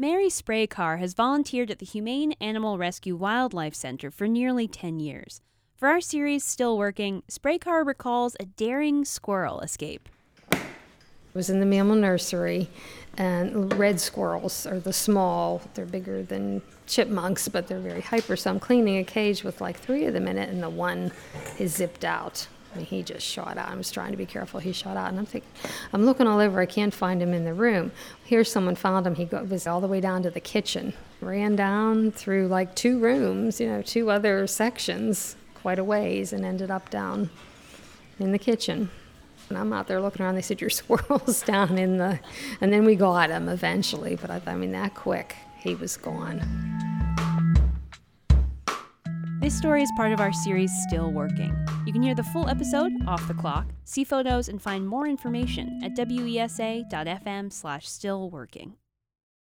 Mary Spraycar has volunteered at the Humane Animal Rescue Wildlife Center for nearly 10 years. For our series, Still Working, Spraycar recalls a daring squirrel escape. I was in the mammal nursery, and red squirrels are the small. They're bigger than chipmunks, but they're very hyper. So I'm cleaning a cage with like three of them in it, and the one is zipped out. I mean, he just shot out. I was trying to be careful. He shot out, and I'm thinking, I'm looking all over. I can't find him in the room. Here, someone found him. He go, was all the way down to the kitchen. Ran down through like two rooms, you know, two other sections, quite a ways, and ended up down in the kitchen. And I'm out there looking around. They said your squirrel's down in the, and then we got him eventually. But I, I mean, that quick, he was gone. This story is part of our series Still Working. You can hear the full episode off the clock, see photos, and find more information at wesa.fm slash stillworking.